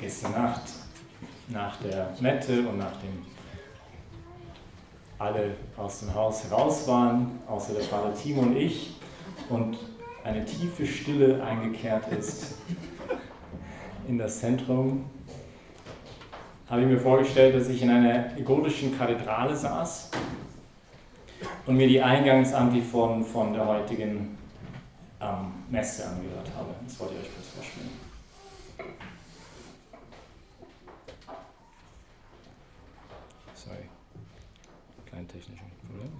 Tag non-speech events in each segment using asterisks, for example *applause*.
gestern Nacht nach der Mette und nachdem alle aus dem Haus heraus waren, außer der Vater Timo und ich, und eine tiefe Stille eingekehrt ist in das Zentrum, habe ich mir vorgestellt, dass ich in einer gotischen Kathedrale saß und mir die Eingangsantiphon von der heutigen ähm, Messe angehört habe. Das wollte ich euch klein technischer Problem.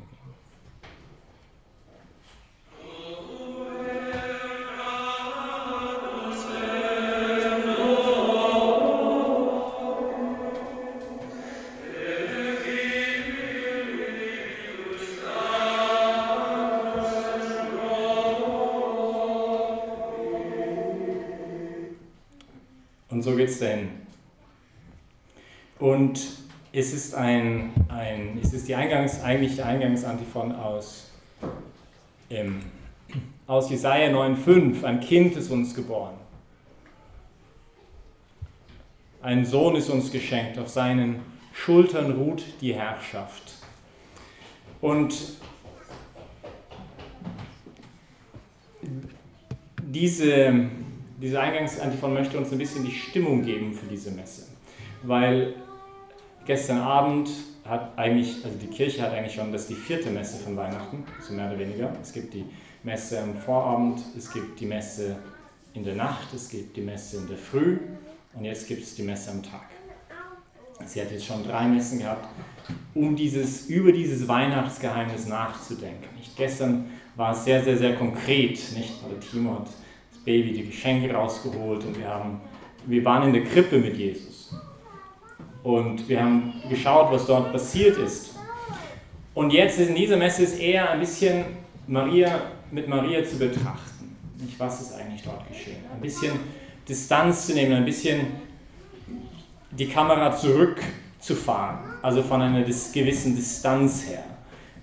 Und so geht es dahin. Und es ist, ein, ein, es ist die Eingangs, eigentlich die Eingangsantiphon aus, ähm, aus Jesaja 9,5. Ein Kind ist uns geboren. Ein Sohn ist uns geschenkt. Auf seinen Schultern ruht die Herrschaft. Und diese, diese Eingangsantiphon möchte uns ein bisschen die Stimmung geben für diese Messe. Weil gestern Abend hat eigentlich, also die Kirche hat eigentlich schon, das ist die vierte Messe von Weihnachten, so mehr oder weniger. Es gibt die Messe am Vorabend, es gibt die Messe in der Nacht, es gibt die Messe in der Früh und jetzt gibt es die Messe am Tag. Sie hat jetzt schon drei Messen gehabt, um dieses, über dieses Weihnachtsgeheimnis nachzudenken. Nicht? Gestern war es sehr, sehr, sehr konkret. Nicht? Also Timo hat das Baby die Geschenke rausgeholt und wir, haben, wir waren in der Krippe mit Jesus. Und wir haben geschaut, was dort passiert ist. Und jetzt in dieser Messe ist eher ein bisschen Maria, mit Maria zu betrachten. Nicht, was ist eigentlich dort geschehen? Ein bisschen Distanz zu nehmen, ein bisschen die Kamera zurückzufahren, also von einer gewissen Distanz her.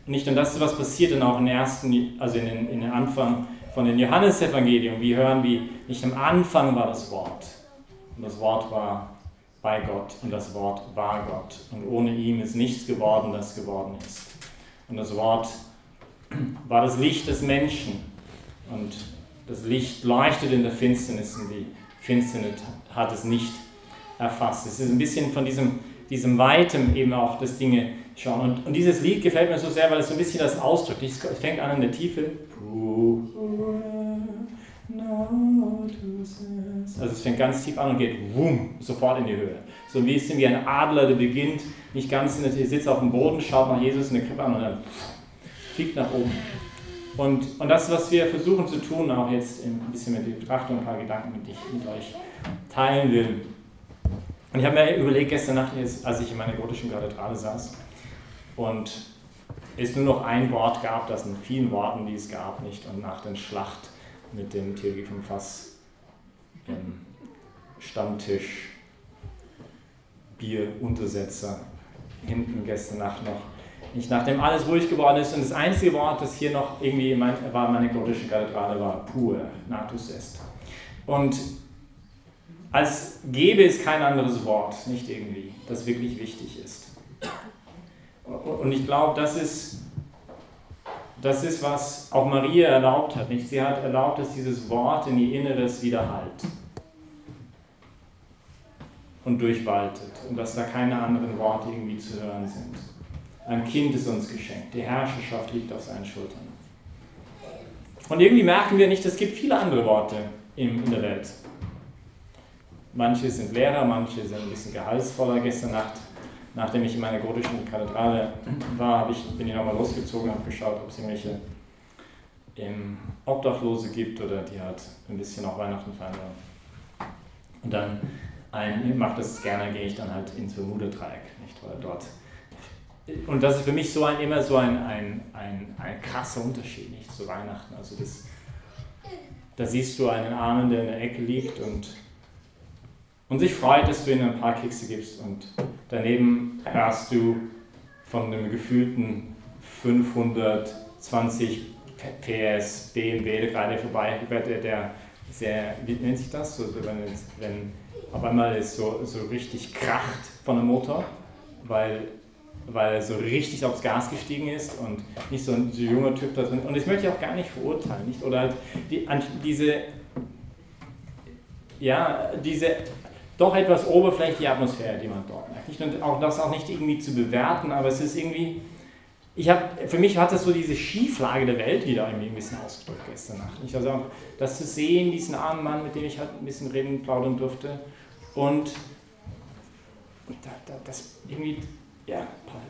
Nicht und das ist was passiert dann auch in ersten, also in den, in den Anfang von den Johannesevangelium. Wir hören, wie nicht am Anfang war das Wort und das Wort war bei Gott und das Wort war Gott und ohne ihm ist nichts geworden, das geworden ist. Und das Wort war das Licht des Menschen und das Licht leuchtet in der Finsternis und die Finsternis hat es nicht erfasst. Es ist ein bisschen von diesem, diesem Weitem eben auch das Dinge schauen. Und, und dieses Lied gefällt mir so sehr, weil es so ein bisschen das ausdrückt. Es fängt an in der Tiefe. Also es fängt ganz tief an und geht wum, sofort in die Höhe. So ein bisschen wie ein Adler, der beginnt, nicht ganz in der sitzt auf dem Boden, schaut nach Jesus in der Krippe an und dann fliegt nach oben. Und, und das, was wir versuchen zu tun, auch jetzt ein bisschen mit der Betrachtung, ein paar Gedanken, die ich mit euch teilen will. Und ich habe mir überlegt, gestern Nacht, als ich in meiner gotischen Kathedrale saß und es nur noch ein Wort gab, das in vielen Worten, die es gab, nicht, und nach der Schlacht mit dem Theologie vom Fass im Stammtisch, Bieruntersetzer, hinten gestern Nacht noch, nicht nachdem alles ruhig geworden ist und das einzige Wort, das hier noch irgendwie mein, war, meine gotische Kathedrale, war pur, natus est. Und als gäbe es kein anderes Wort, nicht irgendwie, das wirklich wichtig ist. Und ich glaube, das ist, das ist, was auch Maria erlaubt hat. Nicht? Sie hat erlaubt, dass dieses Wort in ihr Inneres widerhallt und durchwaltet und dass da keine anderen Worte irgendwie zu hören sind. Ein Kind ist uns geschenkt, die Herrschaft liegt auf seinen Schultern. Und irgendwie merken wir nicht, es gibt viele andere Worte in der Welt. Manche sind leerer, manche sind ein bisschen gehaltsvoller. Gestern Nacht, nachdem ich in meiner gotischen Kathedrale war, ich, bin ich nochmal losgezogen und habe geschaut, ob es irgendwelche ähm, Obdachlose gibt oder die halt ein bisschen auch Weihnachten feiern. Und dann, ein, ich mache das gerne, gehe ich dann halt ins Bermuda-Dreieck, nicht? Weil dort. Und das ist für mich so ein, immer so ein, ein, ein, ein krasser Unterschied, nicht? Zu Weihnachten. Also das, da siehst du einen Armen, der in der Ecke liegt und und sich freut, dass du ihnen ein paar Kekse gibst und daneben hörst du von einem gefühlten 520 PS BMW gerade vorbei, der, der sehr, wie nennt sich das? So, wenn, wenn auf einmal es so, so richtig kracht von dem Motor, weil, weil er so richtig aufs Gas gestiegen ist und nicht so ein so junger Typ da drin. Und das möchte ich auch gar nicht verurteilen, nicht? Oder halt die, diese, ja, diese doch etwas oberflächliche Atmosphäre, die man dort merkt. Und auch das auch nicht irgendwie zu bewerten, aber es ist irgendwie, ich habe, für mich hat das so diese Schieflage der Welt wieder irgendwie ein bisschen ausgedrückt gestern Nacht. Nicht? Also das zu sehen, diesen armen Mann, mit dem ich halt ein bisschen reden, plaudern durfte und, und da, da, das irgendwie, ja,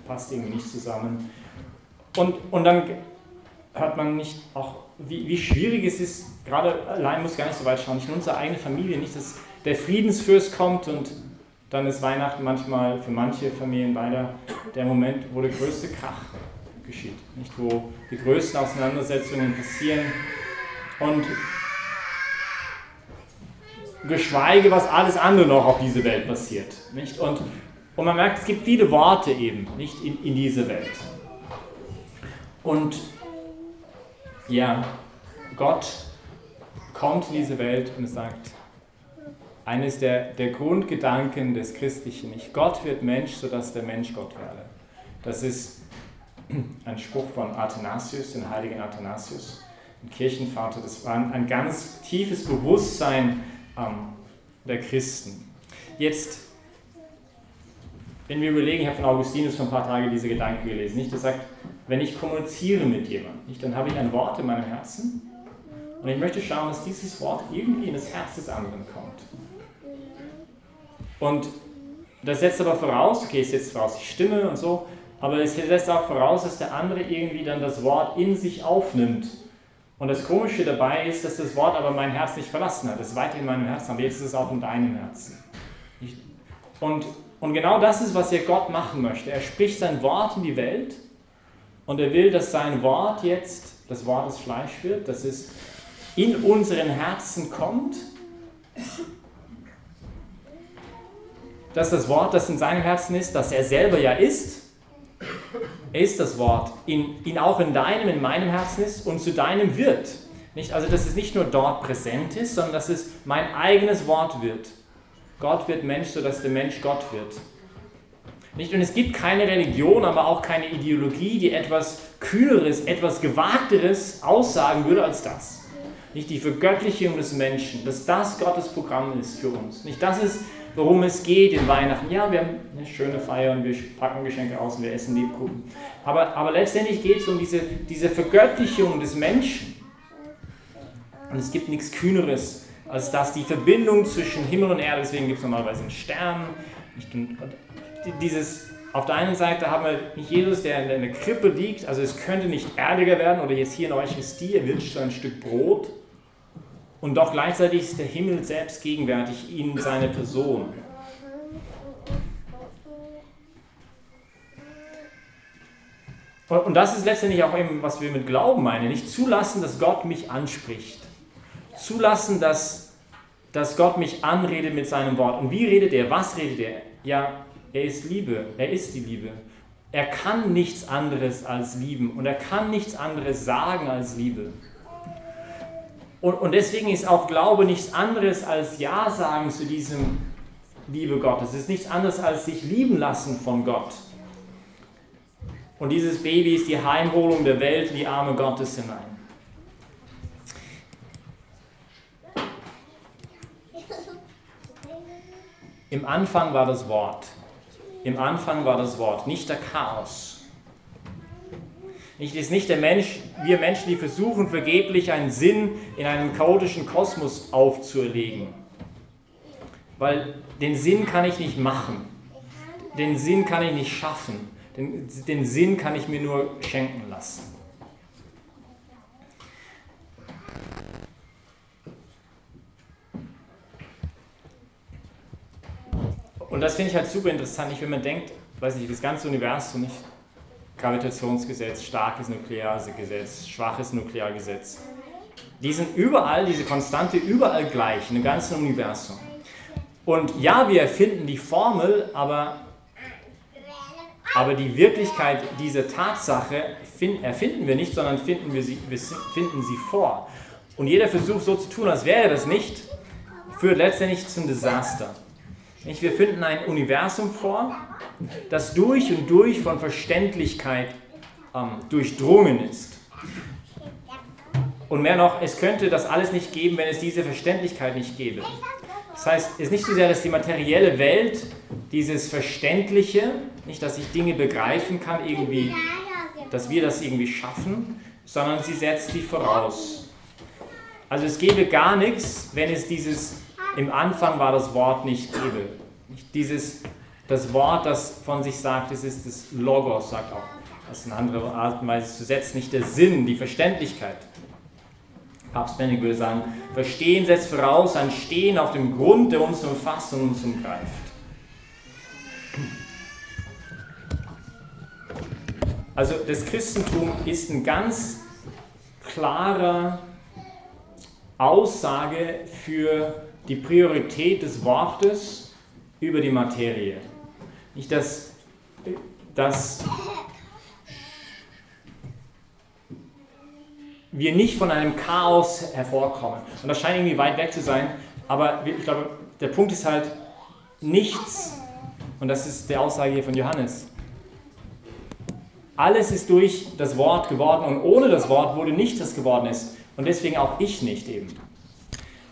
passt irgendwie nicht zusammen. Und, und dann hört man nicht auch, wie, wie schwierig es ist, gerade allein muss gar nicht so weit schauen, nicht in unsere eigene Familie, nicht, dass der Friedensfürst kommt und dann ist Weihnachten manchmal für manche Familien leider der Moment, wo der größte Krach geschieht, nicht wo die größten Auseinandersetzungen passieren und geschweige, was alles andere noch auf dieser Welt passiert. Nicht? Und, und man merkt, es gibt viele Worte eben nicht in, in dieser Welt. Und ja, Gott kommt in diese Welt und sagt, eines der, der Grundgedanken des Christlichen, nicht Gott wird Mensch, sodass der Mensch Gott werde. Das ist *clears throat* ein Spruch von Athanasius, den heiligen Athanasius, ein Kirchenvater. Das war ein, ein ganz tiefes Bewusstsein ähm, der Christen. Jetzt, wenn wir überlegen, ich habe von Augustinus vor ein paar Tagen diese Gedanken gelesen, nicht? Er sagt, wenn ich kommuniziere mit jemandem, nicht, dann habe ich ein Wort in meinem Herzen und ich möchte schauen, dass dieses Wort irgendwie in das Herz des anderen kommt. Und das setzt aber voraus, okay, es setzt voraus die Stimme und so, aber es setzt auch voraus, dass der andere irgendwie dann das Wort in sich aufnimmt und das Komische dabei ist, dass das Wort aber mein Herz nicht verlassen hat. Es ist weiterhin in meinem Herzen, aber jetzt ist es auch in deinem Herzen. Und, und genau das ist, was er Gott machen möchte. Er spricht sein Wort in die Welt und er will, dass sein Wort jetzt das Wort des Fleisch wird, dass es in unseren Herzen kommt. Dass das Wort, das in seinem Herzen ist, das er selber ja ist, er ist das Wort, in, in auch in deinem, in meinem Herzen ist und zu deinem wird. Nicht, also dass es nicht nur dort präsent ist, sondern dass es mein eigenes Wort wird. Gott wird Mensch, sodass der Mensch Gott wird. Nicht? Und es gibt keine Religion, aber auch keine Ideologie, die etwas Kühneres, etwas Gewagteres aussagen würde als das. Nicht die Vergöttlichung des Menschen, dass das Gottes Programm ist für uns. Nicht das ist worum es geht in Weihnachten. Ja, wir haben eine schöne Feier und wir packen Geschenke aus und wir essen Lebkuchen. Aber, aber letztendlich geht es um diese, diese Vergöttlichung des Menschen. Und es gibt nichts Kühneres, als dass die Verbindung zwischen Himmel und Erde, deswegen gibt es normalerweise einen Stern. Dieses, auf der einen Seite haben wir Jesus, der in einer Krippe liegt, also es könnte nicht erdiger werden oder jetzt hier in Eucharistie, er wünscht so ein Stück Brot und doch gleichzeitig ist der Himmel selbst gegenwärtig in seiner Person. Und das ist letztendlich auch eben, was wir mit Glauben meinen. Nicht zulassen, dass Gott mich anspricht. Zulassen, dass, dass Gott mich anredet mit seinem Wort. Und wie redet er? Was redet er? Ja, er ist Liebe. Er ist die Liebe. Er kann nichts anderes als lieben. Und er kann nichts anderes sagen als Liebe. Und, und deswegen ist auch Glaube nichts anderes als Ja sagen zu diesem Liebe Gottes. Es ist nichts anderes als sich lieben lassen von Gott. Und dieses Baby ist die Heimholung der Welt in die Arme Gottes hinein. Im Anfang war das Wort. Im Anfang war das Wort, nicht der Chaos. Nicht, ist nicht der Mensch, wir Menschen, die versuchen vergeblich einen Sinn in einem chaotischen Kosmos aufzuerlegen. Weil den Sinn kann ich nicht machen. Den Sinn kann ich nicht schaffen. Den, den Sinn kann ich mir nur schenken lassen. Und das finde ich halt super interessant, nicht, wenn man denkt, weiß nicht, das ganze Universum nicht Gravitationsgesetz, starkes Nukleargesetz, schwaches Nukleargesetz. Die sind überall, diese Konstante, überall gleich, dem ganzen Universum. Und ja, wir erfinden die Formel, aber, aber die Wirklichkeit dieser Tatsache erfinden wir nicht, sondern finden wir sie, wir finden sie vor. Und jeder Versuch, so zu tun, als wäre das nicht, führt letztendlich zum Desaster. Wir finden ein Universum vor, das durch und durch von Verständlichkeit ähm, durchdrungen ist. Und mehr noch, es könnte das alles nicht geben, wenn es diese Verständlichkeit nicht gäbe. Das heißt, es ist nicht so sehr, dass die materielle Welt dieses Verständliche, nicht, dass ich Dinge begreifen kann, irgendwie, dass wir das irgendwie schaffen, sondern sie setzt die voraus. Also es gäbe gar nichts, wenn es dieses, im Anfang war das Wort nicht. Nicht dieses, das Wort, das von sich sagt, es ist das Logos, sagt auch. Das ist eine andere Art und Weise zu setzen, nicht der Sinn, die Verständlichkeit. Papst Benedikt würde sagen, Verstehen setzt voraus ein Stehen auf dem Grund, der uns umfasst und uns umgreift. Also das Christentum ist ein ganz klarer Aussage für die Priorität des Wortes über die Materie. Nicht, dass, dass wir nicht von einem Chaos hervorkommen. Und das scheint irgendwie weit weg zu sein, aber ich glaube, der Punkt ist halt nichts, und das ist die Aussage hier von Johannes. Alles ist durch das Wort geworden und ohne das Wort wurde nichts, das geworden ist. Und deswegen auch ich nicht eben.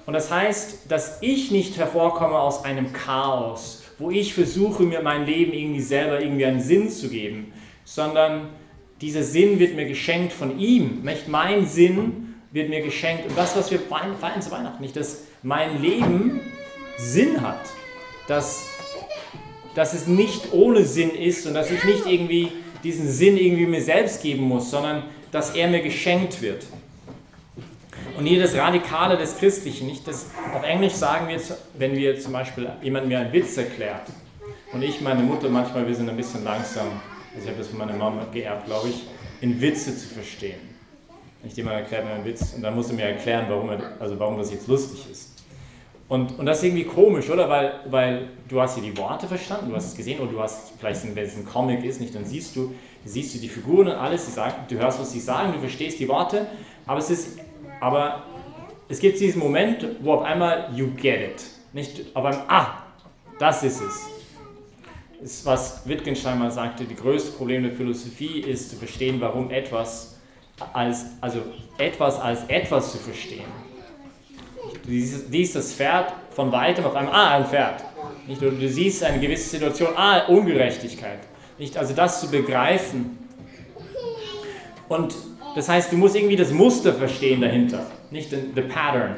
Und das heißt, dass ich nicht hervorkomme aus einem Chaos, wo ich versuche, mir mein Leben irgendwie selber irgendwie einen Sinn zu geben, sondern dieser Sinn wird mir geschenkt von ihm. Mein Sinn wird mir geschenkt. Und das, was wir feiern zu Weihnachten, nicht, dass mein Leben Sinn hat. Dass, dass es nicht ohne Sinn ist und dass ich nicht irgendwie diesen Sinn irgendwie mir selbst geben muss, sondern dass er mir geschenkt wird. Und hier das Radikale des Christlichen, nicht das, auf Englisch sagen wir, wenn wir zum Beispiel jemand mir einen Witz erklärt und ich, meine Mutter, manchmal, wir sind ein bisschen langsam, also ich habe das von meiner Mama geerbt, glaube ich, in Witze zu verstehen. Nicht jemand erklärt mir einen Witz und dann muss er mir erklären, warum, er, also warum das jetzt lustig ist. Und, und das ist irgendwie komisch, oder? Weil, weil du hast hier die Worte verstanden, du hast es gesehen, oder du hast, vielleicht, wenn es ein Comic ist, nicht, dann siehst du, siehst du die Figuren und alles, die sagen, du hörst, was sie sagen, du verstehst die Worte, aber es ist aber es gibt diesen Moment, wo auf einmal you get it. Nicht auf einmal, ah, das ist es. Das ist, was Wittgenstein mal sagte, die größte Problem der Philosophie ist zu verstehen, warum etwas als, also etwas als etwas zu verstehen. Du siehst das Pferd von weitem auf einmal, ah, ein Pferd. Nicht? Du, du siehst eine gewisse Situation, ah, Ungerechtigkeit. Nicht? Also das zu begreifen. Und das heißt, du musst irgendwie das Muster verstehen dahinter, nicht the pattern.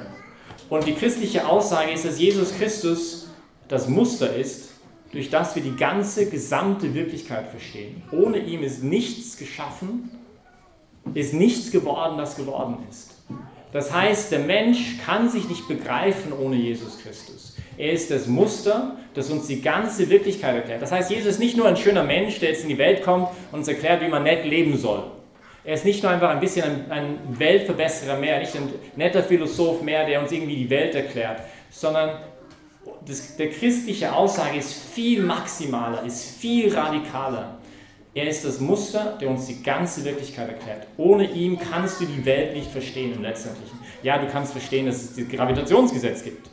Und die christliche Aussage ist, dass Jesus Christus das Muster ist, durch das wir die ganze gesamte Wirklichkeit verstehen. Ohne ihm ist nichts geschaffen, ist nichts geworden, das geworden ist. Das heißt, der Mensch kann sich nicht begreifen ohne Jesus Christus. Er ist das Muster, das uns die ganze Wirklichkeit erklärt. Das heißt, Jesus ist nicht nur ein schöner Mensch, der jetzt in die Welt kommt und uns erklärt, wie man nett leben soll. Er ist nicht nur einfach ein bisschen ein, ein Weltverbesserer mehr, nicht ein netter Philosoph mehr, der uns irgendwie die Welt erklärt, sondern das, der christliche Aussage ist viel maximaler, ist viel radikaler. Er ist das Muster, der uns die ganze Wirklichkeit erklärt. Ohne ihn kannst du die Welt nicht verstehen im Letztendlichen. Ja, du kannst verstehen, dass es das Gravitationsgesetz gibt.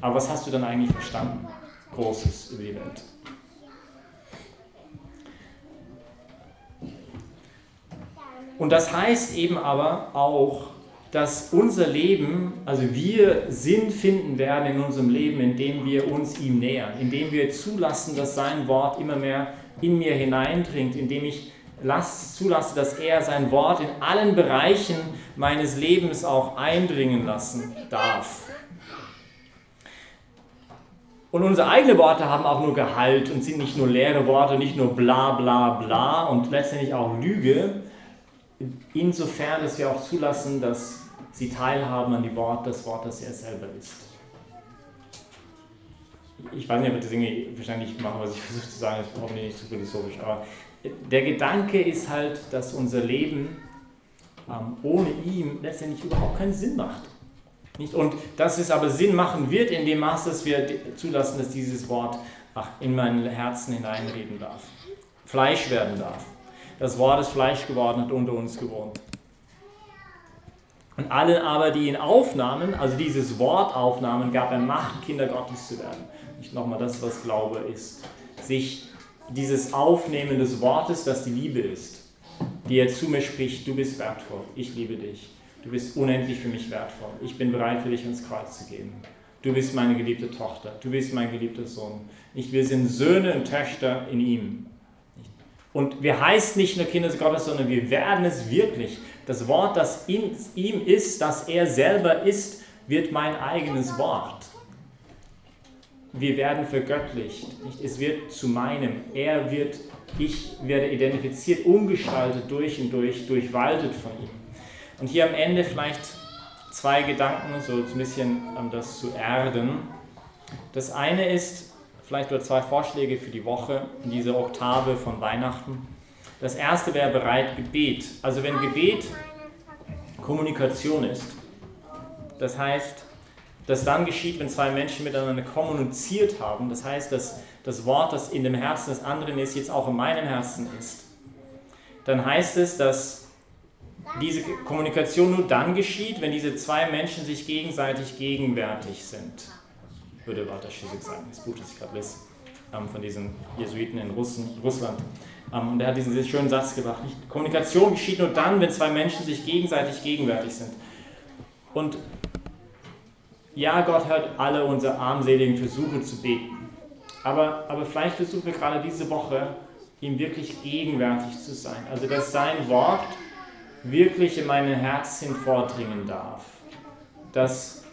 Aber was hast du dann eigentlich verstanden? Großes über die Welt. Und das heißt eben aber auch, dass unser Leben, also wir Sinn finden werden in unserem Leben, indem wir uns ihm nähern, indem wir zulassen, dass sein Wort immer mehr in mir hineindringt, indem ich zulasse, dass er sein Wort in allen Bereichen meines Lebens auch eindringen lassen darf. Und unsere eigenen Worte haben auch nur Gehalt und sind nicht nur leere Worte, nicht nur bla bla bla und letztendlich auch Lüge, insofern, dass wir auch zulassen, dass sie teilhaben an die Wort, das Wort, das er selber ist. Ich weiß nicht, ob ich das irgendwie wahrscheinlich mache, was ich *laughs* versuche zu sagen, ist hoffentlich nicht zu philosophisch, aber der Gedanke ist halt, dass unser Leben ähm, ohne ihn letztendlich überhaupt keinen Sinn macht. Nicht? Und dass es aber Sinn machen wird in dem Maß, dass wir zulassen, dass dieses Wort ach, in mein Herzen hineinreden darf, Fleisch werden darf. Das Wort ist Fleisch geworden, hat unter uns gewohnt. Und allen aber, die ihn aufnahmen, also dieses Wort aufnahmen, gab er Macht, Kinder Gottes zu werden. Nicht nochmal das, was Glaube ist. Sich dieses Aufnehmen des Wortes, das die Liebe ist, die er zu mir spricht, du bist wertvoll, ich liebe dich, du bist unendlich für mich wertvoll, ich bin bereit für dich ins Kreuz zu gehen. Du bist meine geliebte Tochter, du bist mein geliebter Sohn. Nicht, wir sind Söhne und Töchter in ihm. Und wir heißen nicht nur Kinder Gottes, sondern wir werden es wirklich. Das Wort, das in ihm ist, das er selber ist, wird mein eigenes Wort. Wir werden vergöttlicht. Es wird zu meinem. Er wird, ich werde identifiziert, umgestaltet durch und durch, durchwaltet von ihm. Und hier am Ende vielleicht zwei Gedanken, so ein bisschen um das zu erden. Das eine ist, vielleicht nur zwei Vorschläge für die Woche in dieser Oktave von Weihnachten. Das erste wäre bereit Gebet. Also wenn Gebet Kommunikation ist, das heißt, dass dann geschieht, wenn zwei Menschen miteinander kommuniziert haben, das heißt, dass das Wort, das in dem Herzen des anderen ist, jetzt auch in meinem Herzen ist, dann heißt es, dass diese Kommunikation nur dann geschieht, wenn diese zwei Menschen sich gegenseitig gegenwärtig sind würde Walter Schizek sagen, das Buch, das ich gerade lese, ähm, von diesen Jesuiten in Russen, Russland. Ähm, und er hat diesen schönen Satz gebracht? Kommunikation geschieht nur dann, wenn zwei Menschen sich gegenseitig gegenwärtig sind. Und ja, Gott hört alle unsere armseligen Versuche zu beten. Aber, aber vielleicht versuchen wir gerade diese Woche, ihm wirklich gegenwärtig zu sein. Also, dass sein Wort wirklich in mein Herz vordringen darf. Dass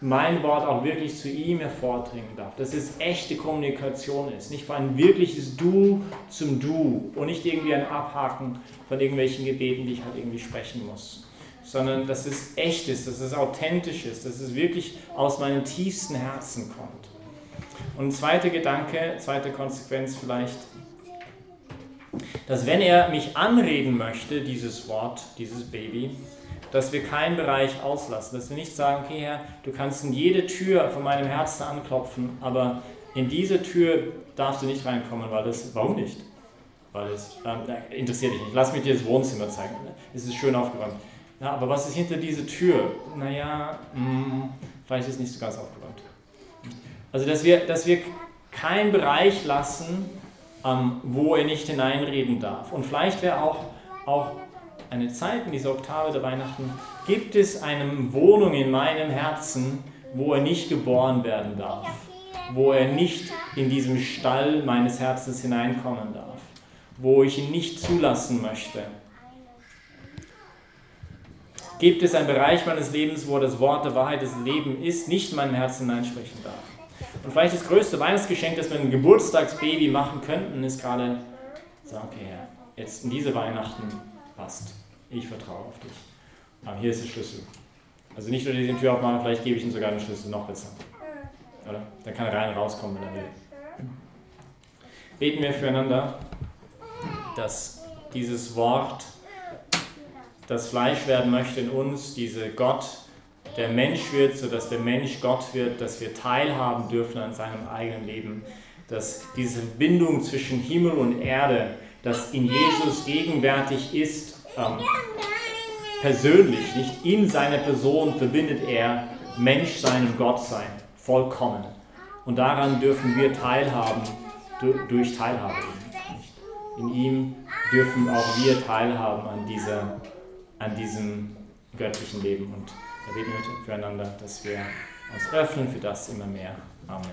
mein Wort auch wirklich zu ihm hervordringen darf, dass es echte Kommunikation ist, nicht ein wirkliches Du zum Du. Und nicht irgendwie ein Abhaken von irgendwelchen Gebeten, die ich halt irgendwie sprechen muss, sondern dass es echt ist, dass es authentisch ist, dass es wirklich aus meinem tiefsten Herzen kommt. Und zweiter Gedanke, zweite Konsequenz vielleicht, dass wenn er mich anreden möchte, dieses Wort, dieses Baby, dass wir keinen Bereich auslassen, dass wir nicht sagen, okay Herr, du kannst in jede Tür von meinem Herzen anklopfen, aber in diese Tür darfst du nicht reinkommen, weil das, warum nicht? Weil es ähm, interessiert dich nicht. Lass mich dir das Wohnzimmer zeigen. Es ist schön aufgeräumt. Ja, aber was ist hinter dieser Tür? Naja, mh, mm, vielleicht ist es nicht so ganz aufgeräumt. Also, dass wir, dass wir keinen Bereich lassen, ähm, wo er nicht hineinreden darf. Und vielleicht wäre auch, auch eine Zeit in dieser Oktave der Weihnachten, gibt es eine Wohnung in meinem Herzen, wo er nicht geboren werden darf, wo er nicht in diesem Stall meines Herzens hineinkommen darf, wo ich ihn nicht zulassen möchte. Gibt es einen Bereich meines Lebens, wo das Wort der Wahrheit des Lebens ist, nicht in meinem Herzen hineinsprechen darf? Und vielleicht das größte Weihnachtsgeschenk, das wir ein Geburtstagsbaby machen könnten, ist gerade, sagen, okay, Herr, jetzt in diese Weihnachten passt. Ich vertraue auf dich. Aber hier ist der Schlüssel. Also nicht nur die Tür aufmachen, vielleicht gebe ich ihm sogar den Schlüssel noch besser. Oder? Dann kann er rein und rauskommen, wenn er will. Beten wir füreinander, dass dieses Wort, das Fleisch werden möchte in uns, diese Gott, der Mensch wird, sodass der Mensch Gott wird, dass wir teilhaben dürfen an seinem eigenen Leben, dass diese Bindung zwischen Himmel und Erde, das in Jesus gegenwärtig ist, ähm, persönlich, nicht in seiner Person verbindet er Menschsein und Gottsein vollkommen. Und daran dürfen wir teilhaben durch Teilhabe. In ihm dürfen auch wir teilhaben an, dieser, an diesem göttlichen Leben. Und da beten wir füreinander, dass wir uns öffnen für das immer mehr. Amen.